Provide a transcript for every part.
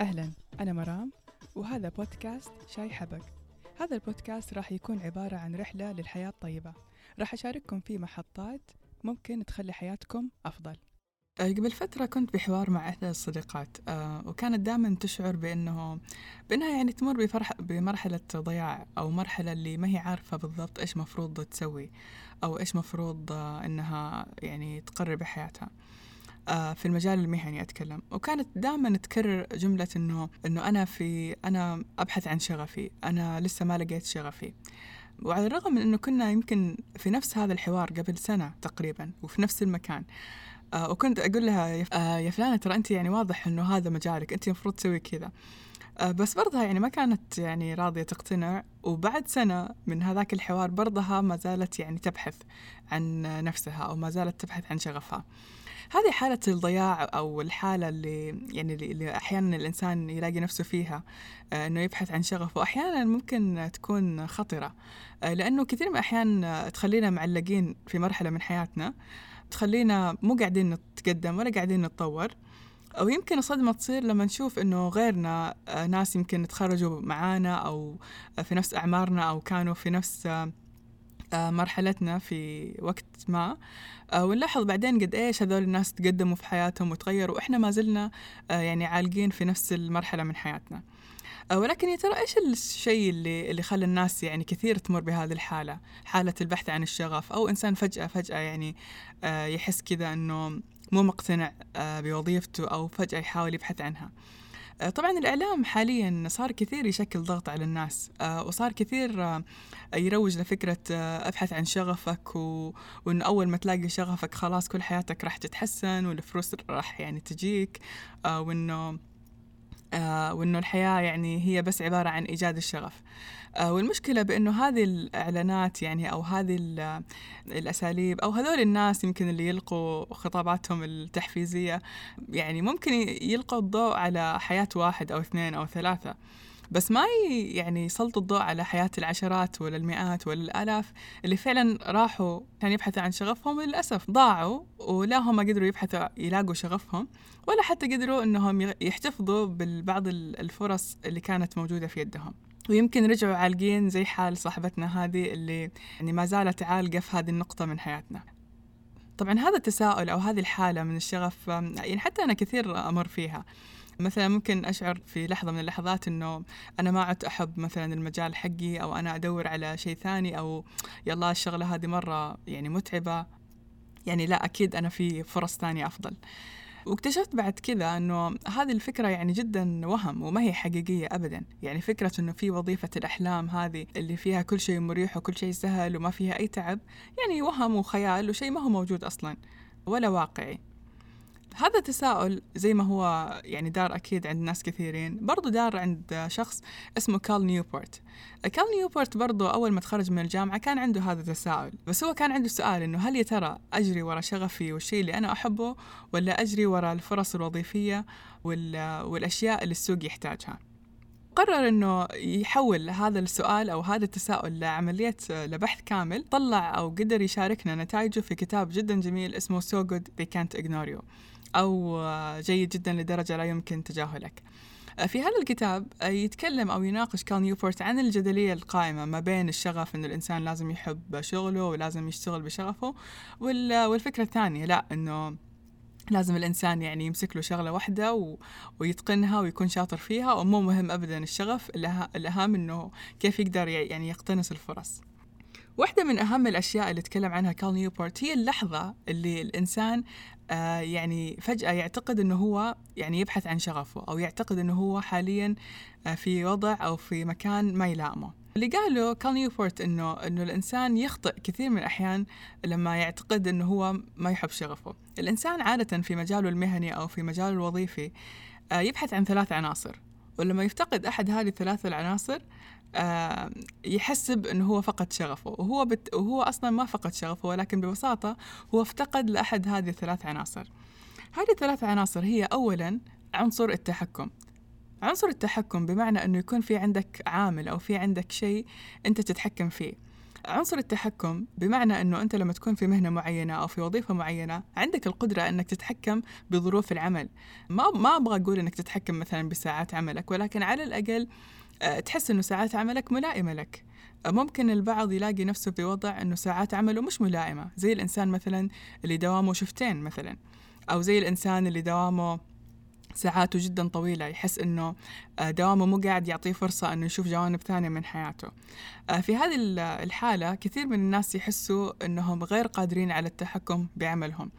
أهلا أنا مرام وهذا بودكاست شاي حبق هذا البودكاست راح يكون عبارة عن رحلة للحياة الطيبة. راح أشارككم فيه محطات ممكن تخلي حياتكم أفضل. آه، قبل فترة كنت بحوار مع إحدى الصديقات آه، وكانت دائما تشعر بأنه بأنها يعني تمر بفرح بمرحلة ضياع أو مرحلة اللي ما هي عارفة بالضبط إيش مفروض تسوي أو إيش مفروض آه، إنها يعني تقرر بحياتها. في المجال المهني أتكلم. وكانت دائما تكرر جملة إنه إنه أنا في أنا أبحث عن شغفي أنا لسه ما لقيت شغفي. وعلى الرغم من إنه كنا يمكن في نفس هذا الحوار قبل سنة تقريبا وفي نفس المكان. آه وكنت أقول لها يا آه فلانة ترى أنت يعني واضح إنه هذا مجالك أنت المفروض تسوي كذا. آه بس برضها يعني ما كانت يعني راضية تقتنع. وبعد سنة من هذاك الحوار برضها ما زالت يعني تبحث عن نفسها أو ما زالت تبحث عن شغفها. هذه حالة الضياع أو الحالة اللي يعني اللي أحيانا الإنسان يلاقي نفسه فيها آه، إنه يبحث عن شغفه أحيانا ممكن تكون خطرة آه، لأنه كثير من الأحيان تخلينا معلقين في مرحلة من حياتنا تخلينا مو قاعدين نتقدم ولا قاعدين نتطور أو يمكن الصدمة تصير لما نشوف إنه غيرنا آه، ناس يمكن تخرجوا معانا أو في نفس أعمارنا أو كانوا في نفس مرحلتنا في وقت ما ونلاحظ بعدين قد إيش هذول الناس تقدموا في حياتهم وتغيروا وإحنا ما زلنا يعني عالقين في نفس المرحلة من حياتنا. ولكن يا ترى إيش الشيء اللي اللي خلى الناس يعني كثير تمر بهذه الحالة، حالة البحث عن الشغف أو إنسان فجأة فجأة يعني يحس كذا إنه مو مقتنع بوظيفته أو فجأة يحاول يبحث عنها. طبعا الإعلام حاليا صار كثير يشكل ضغط على الناس وصار كثير يروج لفكرة أبحث عن شغفك و... وإنه أول ما تلاقي شغفك خلاص كل حياتك راح تتحسن والفلوس راح يعني تجيك وإنه وإنه الحياة يعني هي بس عبارة عن إيجاد الشغف. آه، والمشكلة بأنه هذه الإعلانات يعني أو هذه الأساليب أو هذول الناس يمكن اللي يلقوا خطاباتهم التحفيزية يعني ممكن يلقوا الضوء على حياة واحد أو اثنين أو ثلاثة. بس ما يعني يسلطوا الضوء على حياة العشرات ولا المئات ولا الآلاف اللي فعلا راحوا عشان يبحثوا عن شغفهم وللأسف ضاعوا ولا هم قدروا يبحثوا يلاقوا شغفهم ولا حتى قدروا أنهم يحتفظوا ببعض الفرص اللي كانت موجودة في يدهم. ويمكن رجعوا عالقين زي حال صاحبتنا هذه اللي يعني ما زالت عالقة في هذه النقطة من حياتنا. طبعا هذا التساؤل أو هذه الحالة من الشغف يعني حتى أنا كثير أمر فيها. مثلا ممكن أشعر في لحظة من اللحظات إنه أنا ما عدت أحب مثلا المجال حقي أو أنا أدور على شيء ثاني أو يلا الشغلة هذه مرة يعني متعبة. يعني لا أكيد أنا في فرص ثانية أفضل. واكتشفت بعد كذا إنه هذه الفكرة يعني جدا وهم وما هي حقيقية ابدا. يعني فكرة إنه في وظيفة الأحلام هذه اللي فيها كل شيء مريح وكل شيء سهل وما فيها أي تعب يعني وهم وخيال وشيء ما هو موجود أصلا ولا واقعي. هذا تساؤل زي ما هو يعني دار أكيد عند ناس كثيرين. برضو دار عند شخص اسمه كال نيوبورت. كال نيوبورت برضو أول ما تخرج من الجامعة كان عنده هذا التساؤل. بس هو كان عنده سؤال إنه هل يا ترى أجري ورا شغفي والشيء اللي أنا أحبه ولا أجري ورا الفرص الوظيفية والأشياء اللي السوق يحتاجها؟ قرر إنه يحول هذا السؤال أو هذا التساؤل لعملية لبحث كامل. طلع أو قدر يشاركنا نتائجه في كتاب جدا جميل اسمه So Good They Can't Ignore You. أو جيد جدا لدرجة لا يمكن تجاهلك. في هذا الكتاب يتكلم أو يناقش كال نيوبورت عن الجدلية القائمة ما بين الشغف أن الإنسان لازم يحب شغله ولازم يشتغل بشغفه والفكرة الثانية لا أنه لازم الإنسان يعني يمسك له شغلة واحدة و... ويتقنها ويكون شاطر فيها ومو مهم أبدا الشغف الأهم أنه كيف يقدر يعني يقتنص الفرص. واحدة من أهم الأشياء اللي تكلم عنها كال نيوبورت هي اللحظة اللي الإنسان آه يعني فجأة يعتقد أنه هو يعني يبحث عن شغفه أو يعتقد أنه هو حاليا آه في وضع أو في مكان ما يلائمه اللي قاله كال نيوبورت إنه إنه الإنسان يخطئ كثير من الأحيان لما يعتقد إنه هو ما يحب شغفه. الإنسان عادة في مجاله المهني أو في مجاله الوظيفي آه يبحث عن ثلاث عناصر ولما يفتقد أحد هذه الثلاث العناصر آه، يحسب انه هو فقد شغفه. وهو بت... وهو أصلا ما فقد شغفه ولكن ببساطة هو افتقد لأحد هذه الثلاث عناصر. هذه الثلاث عناصر هي اولا عنصر التحكم. عنصر التحكم بمعنى أنه يكون في عندك عامل أو في عندك شيء أنت تتحكم فيه. عنصر التحكم بمعنى أنه أنت لما تكون في مهنة معينة أو في وظيفة معينة عندك القدرة أنك تتحكم بظروف العمل. ما ما أبغى أقول أنك تتحكم مثلا بساعات عملك ولكن على الأقل آه، تحس أنه ساعات عملك ملائمة لك. ممكن البعض يلاقي نفسه في وضع أنه ساعات عمله مش ملائمة زي الإنسان مثلا اللي دوامه شفتين مثلا أو زي الإنسان اللي دوامه ساعاته جدا طويلة يحس أنه آه، دوامه مو قاعد يعطيه فرصة أنه يشوف جوانب ثانية من حياته. آه، في هذه الحالة كثير من الناس يحسوا أنهم غير قادرين على التحكم بعملهم.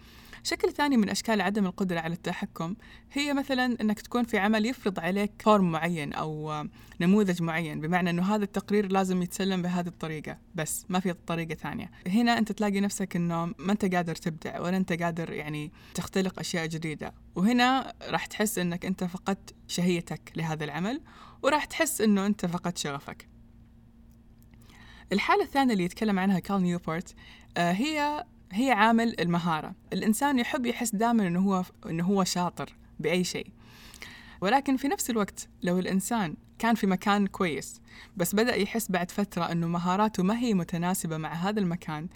شكل ثاني من أشكال عدم القدرة على التحكم هي مثلا أنك تكون في عمل يفرض عليك فورم معين أو نموذج معين بمعنى أنه هذا التقرير لازم يتسلم بهذه الطريقة بس ما في طريقة ثانية. هنا أنت تلاقي نفسك أنه ما أنت قادر تبدع ولا أنت قادر يعني تختلق أشياء جديدة وهنا راح تحس أنك أنت فقدت شهيتك لهذا العمل وراح تحس أنه أنت فقدت شغفك. الحالة الثانية اللي يتكلم عنها كارل نيوبورت آه، هي هي عامل المهارة. الإنسان يحب يحس دائما أنه هو أنه هو شاطر بأي شيء. ولكن في نفس الوقت لو الإنسان كان في مكان كويس بس بدأ يحس بعد فترة أنه مهاراته ما هي متناسبة مع هذا المكان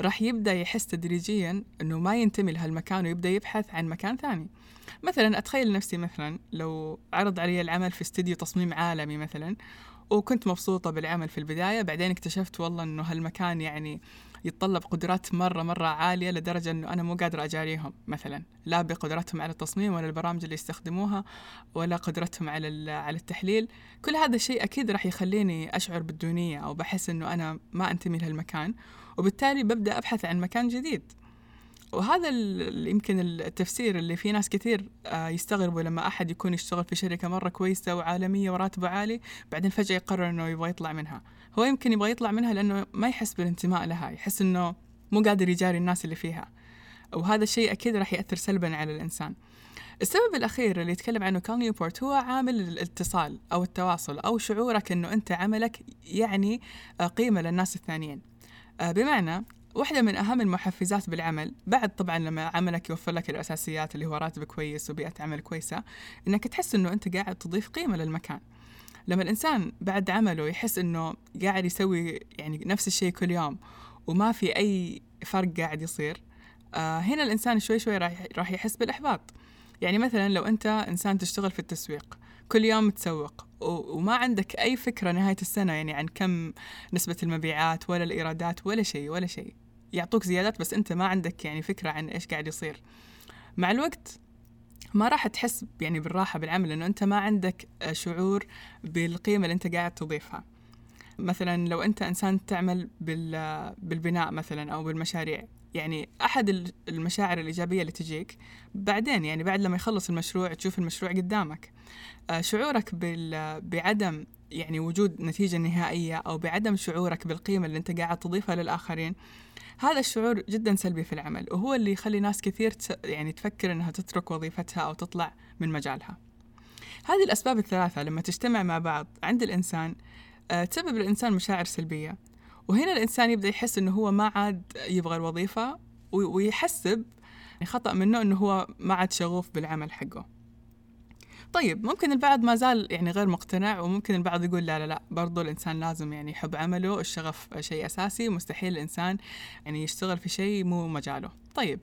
راح يبدأ يحس تدريجيا أنه ما ينتمي لهالمكان ويبدأ يبحث عن مكان ثاني. مثلا أتخيل نفسي مثلا لو عرض علي العمل في استديو تصميم عالمي مثلا وكنت مبسوطة بالعمل في البداية بعدين اكتشفت والله أنه هالمكان يعني يتطلب قدرات مرة مرة عالية لدرجة أنه أنا مو قادرة أجاريهم مثلا. لا بقدرتهم على التصميم ولا البرامج اللي يستخدموها ولا قدرتهم على على التحليل. كل هذا الشيء أكيد راح يخليني أشعر بالدونية أو بحس أنه أنا ما أنتمي لهالمكان. وبالتالي ببدأ أبحث عن مكان جديد. وهذا يمكن التفسير اللي في ناس كثير آه، يستغربوا لما أحد يكون يشتغل في شركة مرة كويسة وعالمية وراتبه عالي بعدين فجأة يقرر إنه يبغى يطلع منها. هو يمكن يبغى يطلع منها لأنه ما يحس بالانتماء لها يحس إنه مو قادر يجاري الناس اللي فيها. وهذا الشيء أكيد راح يأثر سلبا على الإنسان. السبب الأخير اللي يتكلم عنه كال نيوبورت هو عامل الاتصال أو التواصل أو شعورك أنه أنت عملك يعني قيمة للناس الثانيين. آه، بمعنى واحدة من أهم المحفزات بالعمل بعد طبعا لما عملك يوفر لك الأساسيات اللي هو راتب كويس وبيئة عمل كويسة إنك تحس إنه أنت قاعد تضيف قيمة للمكان. لما الإنسان بعد عمله يحس إنه قاعد يسوي يعني نفس الشيء كل يوم وما في أي فرق قاعد يصير آه هنا الإنسان شوي شوي راح يحس بالإحباط. يعني مثلا لو أنت إنسان تشتغل في التسويق كل يوم تسوق وما عندك أي فكرة نهاية السنة يعني عن كم نسبة المبيعات ولا الإيرادات ولا شيء ولا شيء. يعطوك زيادات بس أنت ما عندك يعني فكرة عن إيش قاعد يصير. مع الوقت ما راح تحس يعني بالراحة بالعمل لأنه أنت ما عندك شعور بالقيمة اللي أنت قاعد تضيفها. مثلا لو أنت إنسان تعمل بالبناء مثلا أو بالمشاريع يعني أحد المشاعر الإيجابية اللي تجيك بعدين يعني بعد لما يخلص المشروع تشوف المشروع قدامك. آه، شعورك بعدم يعني وجود نتيجة نهائية أو بعدم شعورك بالقيمة اللي أنت قاعد تضيفها للآخرين هذا الشعور جدا سلبي في العمل وهو اللي يخلي ناس كثير يعني تفكر أنها تترك وظيفتها أو تطلع من مجالها. هذه الأسباب الثلاثة لما تجتمع مع بعض عند الإنسان آه، تسبب الإنسان مشاعر سلبية وهنا الإنسان يبدأ يحس أنه هو ما عاد يبغى الوظيفة ويحسب خطأ منه أنه هو ما عاد شغوف بالعمل حقه. طيب ممكن البعض ما زال يعني غير مقتنع وممكن البعض يقول لا لا لا برضو الإنسان لازم يعني يحب عمله الشغف شيء أساسي مستحيل الإنسان يعني يشتغل في شيء مو مجاله. طيب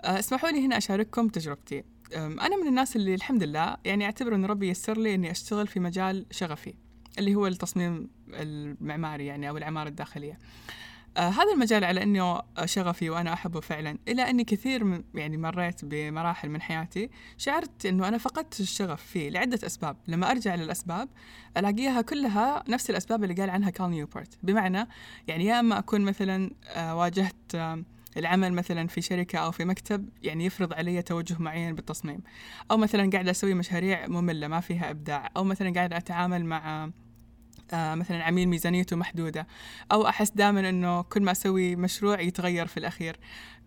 آه، اسمحوا لي هنا أشارككم تجربتي. أنا من الناس اللي الحمد لله يعني أعتبر أن ربي يسر لي أني أشتغل في مجال شغفي اللي هو التصميم المعماري يعني أو العمارة الداخلية. آه هذا المجال على إنه شغفي وأنا أحبه فعلا إلى أني كثير من يعني مريت بمراحل من حياتي شعرت إنه أنا فقدت الشغف فيه لعدة أسباب لما أرجع للأسباب ألاقيها كلها نفس الأسباب اللي قال عنها كال نيوبورت بمعنى يعني يا إما أكون مثلا آه واجهت آه العمل مثلا في شركة أو في مكتب يعني يفرض علي توجه معين بالتصميم أو مثلا قاعد أسوي مشاريع مملة ما فيها إبداع أو مثلا قاعد أتعامل مع آه مثلا عميل ميزانيته محدودة أو أحس دائما أنه كل ما أسوي مشروع يتغير في الأخير.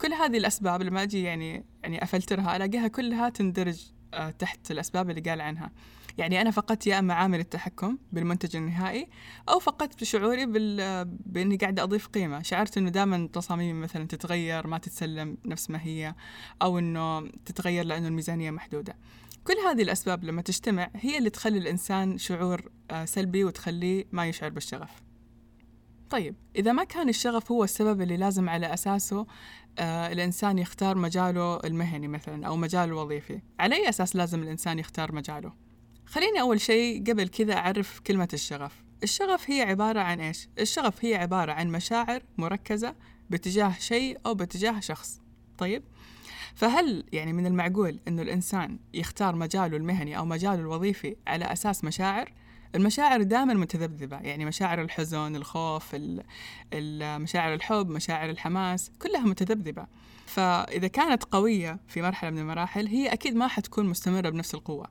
كل هذه الأسباب لما أجي يعني يعني أفلترها ألاقيها كلها تندرج آه تحت الأسباب اللي قال عنها. يعني أنا فقدت يا إما عامل التحكم بالمنتج النهائي أو فقدت شعوري بال... بإني قاعدة أضيف قيمة. شعرت إنه دائما تصاميمي مثلا تتغير ما تتسلم نفس ما هي أو إنه تتغير لأنه الميزانية محدودة. كل هذه الأسباب لما تجتمع هي اللي تخلي الإنسان شعور آه، سلبي وتخليه ما يشعر بالشغف طيب إذا ما كان الشغف هو السبب اللي لازم على أساسه آه الإنسان يختار مجاله المهني مثلا أو مجاله الوظيفي على أي أساس لازم الإنسان يختار مجاله؟ خليني أول شيء قبل كذا أعرف كلمة الشغف الشغف هي عبارة عن إيش؟ الشغف هي عبارة عن مشاعر مركزة باتجاه شيء أو باتجاه شخص طيب؟ فهل يعني من المعقول أنه الإنسان يختار مجاله المهني أو مجاله الوظيفي على أساس مشاعر؟ المشاعر دائما متذبذبة يعني مشاعر الحزن الخوف مشاعر الحب مشاعر الحماس كلها متذبذبة فإذا كانت قوية في مرحلة من المراحل هي أكيد ما حتكون مستمرة بنفس القوة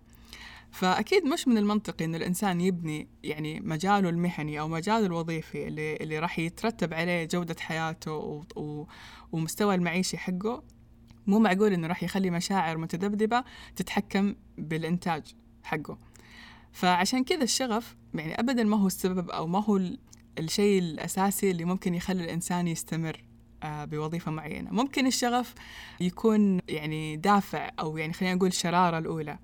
فأكيد مش من المنطقي إن الإنسان يبني يعني مجاله المهني أو مجاله الوظيفي اللي, اللي راح يترتب عليه جودة حياته و... و... ومستوى المعيشي حقه مو معقول إنه راح يخلي مشاعر متذبذبة تتحكم بالإنتاج حقه. فعشان كذا الشغف يعني أبدا ما هو السبب أو ما هو الشيء الأساسي اللي ممكن يخلي الإنسان يستمر. بوظيفة معينة. ممكن الشغف يكون يعني دافع أو يعني خلينا نقول الشرارة الأولى.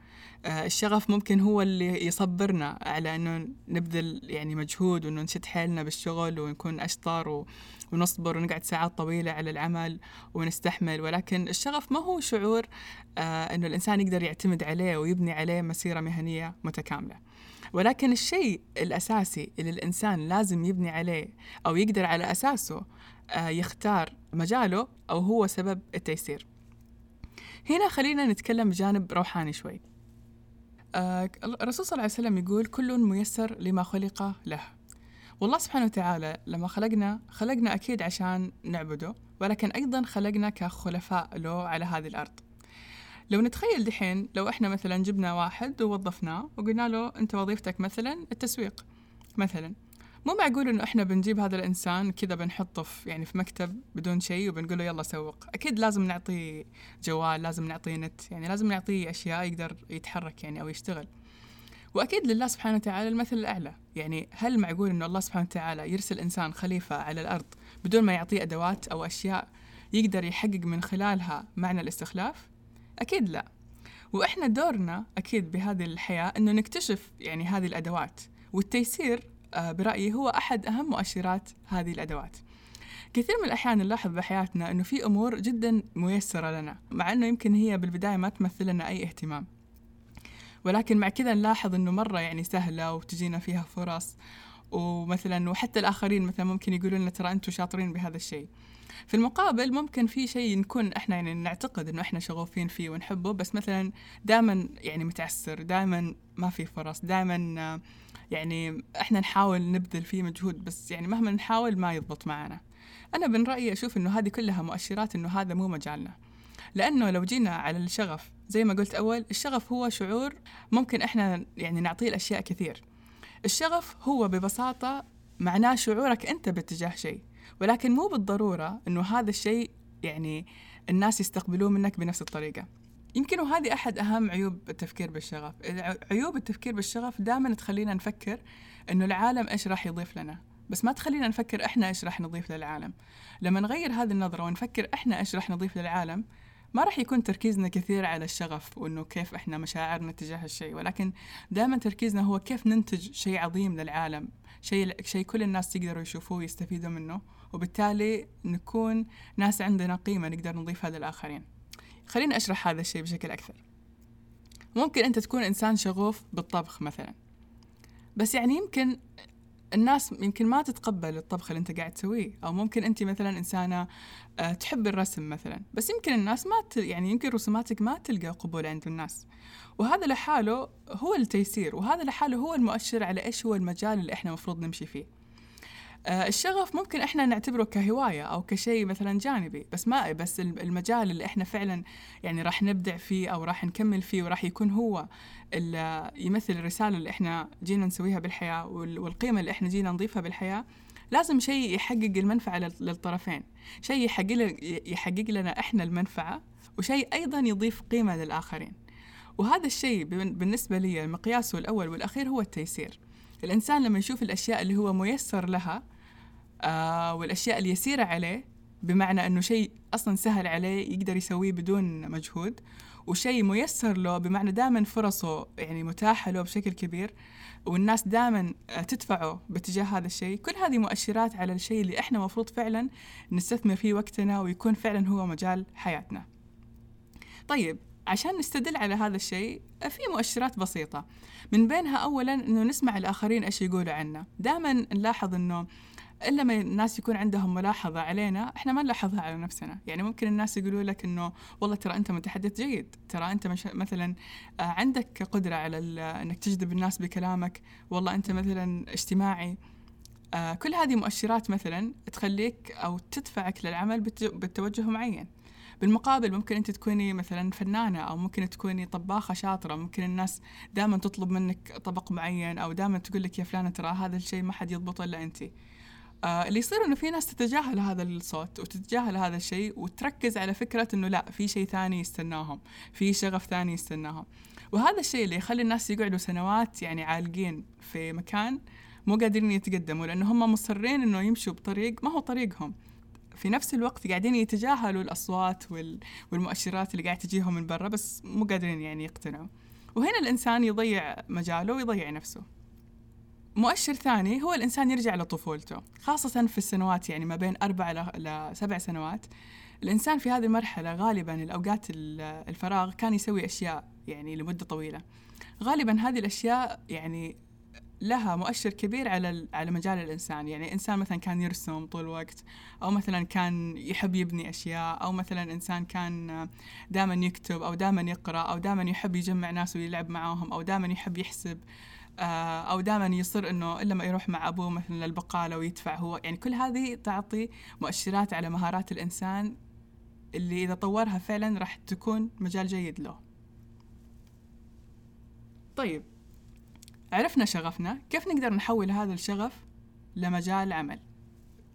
آه، الشغف ممكن هو اللي يصبرنا على أنه نبذل يعني مجهود وأنه نشد حيلنا بالشغل ونكون أشطر ونصبر ونقعد ساعات طويلة على العمل ونستحمل. ولكن الشغف ما هو شعور آه، أنه الإنسان يقدر يعتمد عليه ويبني عليه مسيرة مهنية متكاملة. ولكن الشيء الأساسي اللي الإنسان لازم يبني عليه أو يقدر على أساسه آه، يختار مجاله أو هو سبب التيسير. هنا خلينا نتكلم بجانب روحاني شوي. آه، الرسول صلى الله عليه وسلم يقول كل ميسر لما خلق له. والله سبحانه وتعالى لما خلقنا خلقنا أكيد عشان نعبده ولكن أيضا خلقنا كخلفاء له على هذه الأرض. لو نتخيل دحين لو إحنا مثلا جبنا واحد ووظفناه وقلنا له أنت وظيفتك مثلا التسويق مثلا. مو معقول إنه إحنا بنجيب هذا الإنسان كذا بنحطه في يعني في مكتب بدون شيء وبنقول له يلا سوق. أكيد لازم نعطيه جوال لازم نعطيه نت يعني لازم نعطيه أشياء يقدر يتحرك يعني أو يشتغل. وأكيد لله سبحانه وتعالى المثل الأعلى. يعني هل معقول إنه الله سبحانه وتعالى يرسل إنسان خليفة على الأرض بدون ما يعطيه أدوات أو أشياء يقدر يحقق من خلالها معنى الاستخلاف؟ أكيد لا. وإحنا دورنا أكيد بهذه الحياة إنه نكتشف يعني هذه الأدوات. والتيسير برأيي هو أحد أهم مؤشرات هذه الأدوات. كثير من الأحيان نلاحظ بحياتنا أنه في أمور جدا ميسرة لنا مع أنه يمكن هي بالبداية ما تمثل لنا أي اهتمام. ولكن مع كذا نلاحظ أنه مرة يعني سهلة وتجينا فيها فرص ومثلا وحتى الآخرين مثلا ممكن يقولون لنا ترى أنتم شاطرين بهذا الشيء. في المقابل ممكن في شيء نكون إحنا يعني نعتقد إنه إحنا شغوفين فيه ونحبه بس مثلا دائما يعني متعسر دائما ما في فرص دائما يعني إحنا نحاول نبذل فيه مجهود بس يعني مهما نحاول ما يضبط معنا. أنا من رأيي أشوف إنه هذه كلها مؤشرات إنه هذا مو مجالنا. لأنه لو جينا على الشغف زي ما قلت أول الشغف هو شعور ممكن إحنا يعني نعطيه الأشياء كثير. الشغف هو ببساطة معناه شعورك أنت باتجاه شيء. ولكن مو بالضرورة إنه هذا الشيء يعني الناس يستقبلوه منك بنفس الطريقة. يمكن وهذه أحد أهم عيوب التفكير بالشغف. عيوب التفكير بالشغف دائما تخلينا نفكر أنه العالم إيش راح يضيف لنا. بس ما تخلينا نفكر إحنا إيش راح نضيف للعالم. لما نغير هذه النظرة ونفكر إحنا إيش راح نضيف للعالم ما راح يكون تركيزنا كثير على الشغف وإنه كيف إحنا مشاعرنا تجاه الشيء. ولكن دائما تركيزنا هو كيف ننتج شيء عظيم للعالم. شيء شيء كل الناس يقدروا يشوفوه ويستفيدوا منه. وبالتالي نكون ناس عندنا قيمة نقدر نضيفها للآخرين خليني أشرح هذا الشيء بشكل أكثر. ممكن أنت تكون إنسان شغوف بالطبخ مثلا. بس يعني يمكن الناس يمكن ما تتقبل الطبخ اللي أنت قاعد تسويه. أو ممكن أنت مثلا إنسانة آه، تحب الرسم مثلا. بس يمكن الناس ما يعني يمكن رسوماتك ما تلقى قبول عند الناس. وهذا لحاله هو التيسير وهذا لحاله هو المؤشر على إيش هو المجال اللي إحنا المفروض نمشي فيه. الشغف ممكن إحنا نعتبره كهواية أو كشيء مثلا جانبي بس ما بس المجال اللي إحنا فعلا يعني راح نبدع فيه أو راح نكمل فيه وراح يكون هو اللي يمثل الرسالة اللي إحنا جينا نسويها بالحياة والقيمة اللي إحنا جينا نضيفها بالحياة لازم شيء يحقق المنفعة للطرفين. شيء يحقق يحقق لنا إحنا المنفعة وشيء أيضا يضيف قيمة للآخرين. وهذا الشيء بالنسبة لي مقياسه الأول والأخير هو التيسير. الإنسان لما يشوف الأشياء اللي هو ميسر لها آه والأشياء اليسيرة عليه بمعنى أنه شيء أصلا سهل عليه يقدر يسويه بدون مجهود وشيء ميسر له بمعنى دائما فرصه يعني متاحة له بشكل كبير والناس دائما تدفعه باتجاه هذا الشيء. كل هذه مؤشرات على الشيء اللي إحنا مفروض فعلا نستثمر فيه وقتنا ويكون فعلا هو مجال حياتنا. طيب عشان نستدل على هذا الشيء في مؤشرات بسيطة. من بينها أولا أنه نسمع الآخرين إيش يقولوا عنا دائما نلاحظ أنه إلا ما الناس يكون عندهم ملاحظة علينا إحنا ما نلاحظها على نفسنا. يعني ممكن الناس يقولوا لك إنه والله ترى أنت متحدث جيد ترى أنت مش مثلا آه، عندك قدرة على إنك تجذب الناس بكلامك والله أنت مثلا اجتماعي. آه، كل هذه مؤشرات مثلا تخليك أو تدفعك للعمل بتوجه معين. بالمقابل ممكن أنت تكوني مثلا فنانة أو ممكن تكوني طباخة شاطرة ممكن الناس دائما تطلب منك طبق معين أو دائما تقول لك يا فلانة ترى هذا الشيء ما حد يضبطه إلا أنت. آه اللي يصير إنه في ناس تتجاهل هذا الصوت وتتجاهل هذا الشيء وتركز على فكرة إنه لا في شيء ثاني يستناهم في شغف ثاني يستناهم. وهذا الشيء اللي يخلي الناس يقعدوا سنوات يعني عالقين في مكان مو قادرين يتقدموا لأنه هم مصرين إنه يمشوا بطريق ما هو طريقهم. في نفس الوقت قاعدين يتجاهلوا الأصوات والمؤشرات اللي قاعد تجيهم من برا بس مو قادرين يعني يقتنعوا. وهنا الإنسان يضيع مجاله ويضيع نفسه. مؤشر ثاني هو الإنسان يرجع لطفولته خاصة في السنوات يعني ما بين أربع لسبع سنوات. الإنسان في هذه المرحلة غالبا الأوقات الفراغ كان يسوي أشياء يعني لمدة طويلة. غالبا هذه الأشياء يعني لها مؤشر كبير على على مجال الإنسان. يعني إنسان مثلا كان يرسم طول الوقت أو مثلا كان يحب يبني أشياء أو مثلا إنسان كان دائما يكتب أو دائما يقرأ أو دائما يحب يجمع ناس ويلعب معاهم أو دائما يحب يحسب. أو دائما يصر إنه إلا ما يروح مع أبوه مثلا للبقالة ويدفع هو. يعني كل هذه تعطي مؤشرات على مهارات الإنسان اللي إذا طورها فعلا راح تكون مجال جيد له. طيب عرفنا شغفنا. كيف نقدر نحول هذا الشغف لمجال عمل؟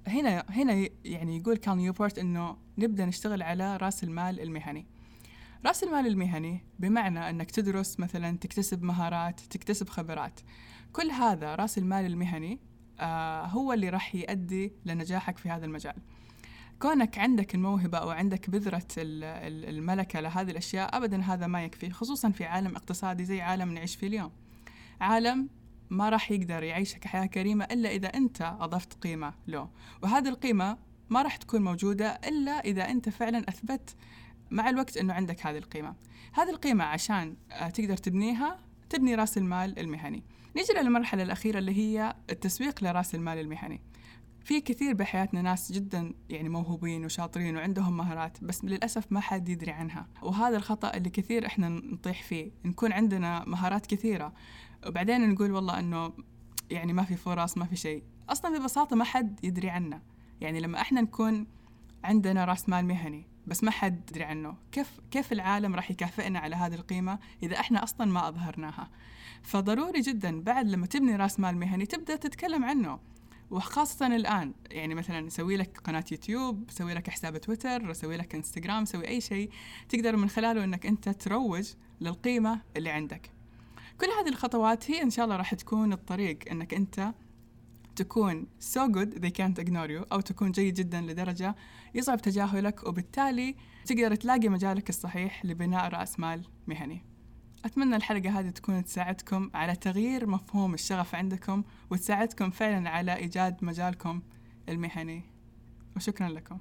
هنا هنا يعني يقول كان نيوبورت إنه نبدأ نشتغل على رأس المال المهني. راس المال المهني بمعنى أنك تدرس مثلا تكتسب مهارات تكتسب خبرات. كل هذا راس المال المهني آه هو اللي راح يؤدي لنجاحك في هذا المجال. كونك عندك الموهبة أو عندك بذرة الملكة لهذه الأشياء أبدا هذا ما يكفي خصوصا في عالم اقتصادي زي عالم نعيش فيه اليوم. عالم ما راح يقدر يعيشك حياة كريمة إلا إذا أنت أضفت قيمة له. وهذه القيمة ما راح تكون موجودة إلا إذا أنت فعلا أثبت مع الوقت إنه عندك هذه القيمة. هذه القيمة عشان آه، تقدر تبنيها تبني رأس المال المهني. نيجي للمرحلة الأخيرة اللي هي التسويق لرأس المال المهني. في كثير بحياتنا ناس جدا يعني موهوبين وشاطرين وعندهم مهارات بس للأسف ما حد يدري عنها. وهذا الخطأ اللي كثير إحنا نطيح فيه. نكون عندنا مهارات كثيرة. وبعدين نقول والله أنه يعني ما في فرص ما في شيء. أصلا ببساطة ما حد يدري عنا يعني لما إحنا نكون عندنا رأس مال مهني بس ما حد يدري عنه. كيف كيف العالم راح يكافئنا على هذه القيمة إذا إحنا أصلا ما أظهرناها؟ فضروري جدا بعد لما تبني رأس مال مهني تبدأ تتكلم عنه. وخاصة الآن يعني مثلا سوي لك قناة يوتيوب سوي لك حساب تويتر سوي لك إنستغرام سوي أي شيء تقدر من خلاله أنك أنت تروج للقيمة اللي عندك. كل هذه الخطوات هي إن شاء الله راح تكون الطريق أنك أنت تكون so good they can't ignore you أو تكون جيد جدا لدرجة يصعب تجاهلك وبالتالي تقدر تلاقي مجالك الصحيح لبناء رأس مال مهني. أتمنى الحلقة هذه تكون تساعدكم على تغيير مفهوم الشغف عندكم وتساعدكم فعلا على إيجاد مجالكم المهني. وشكرا لكم.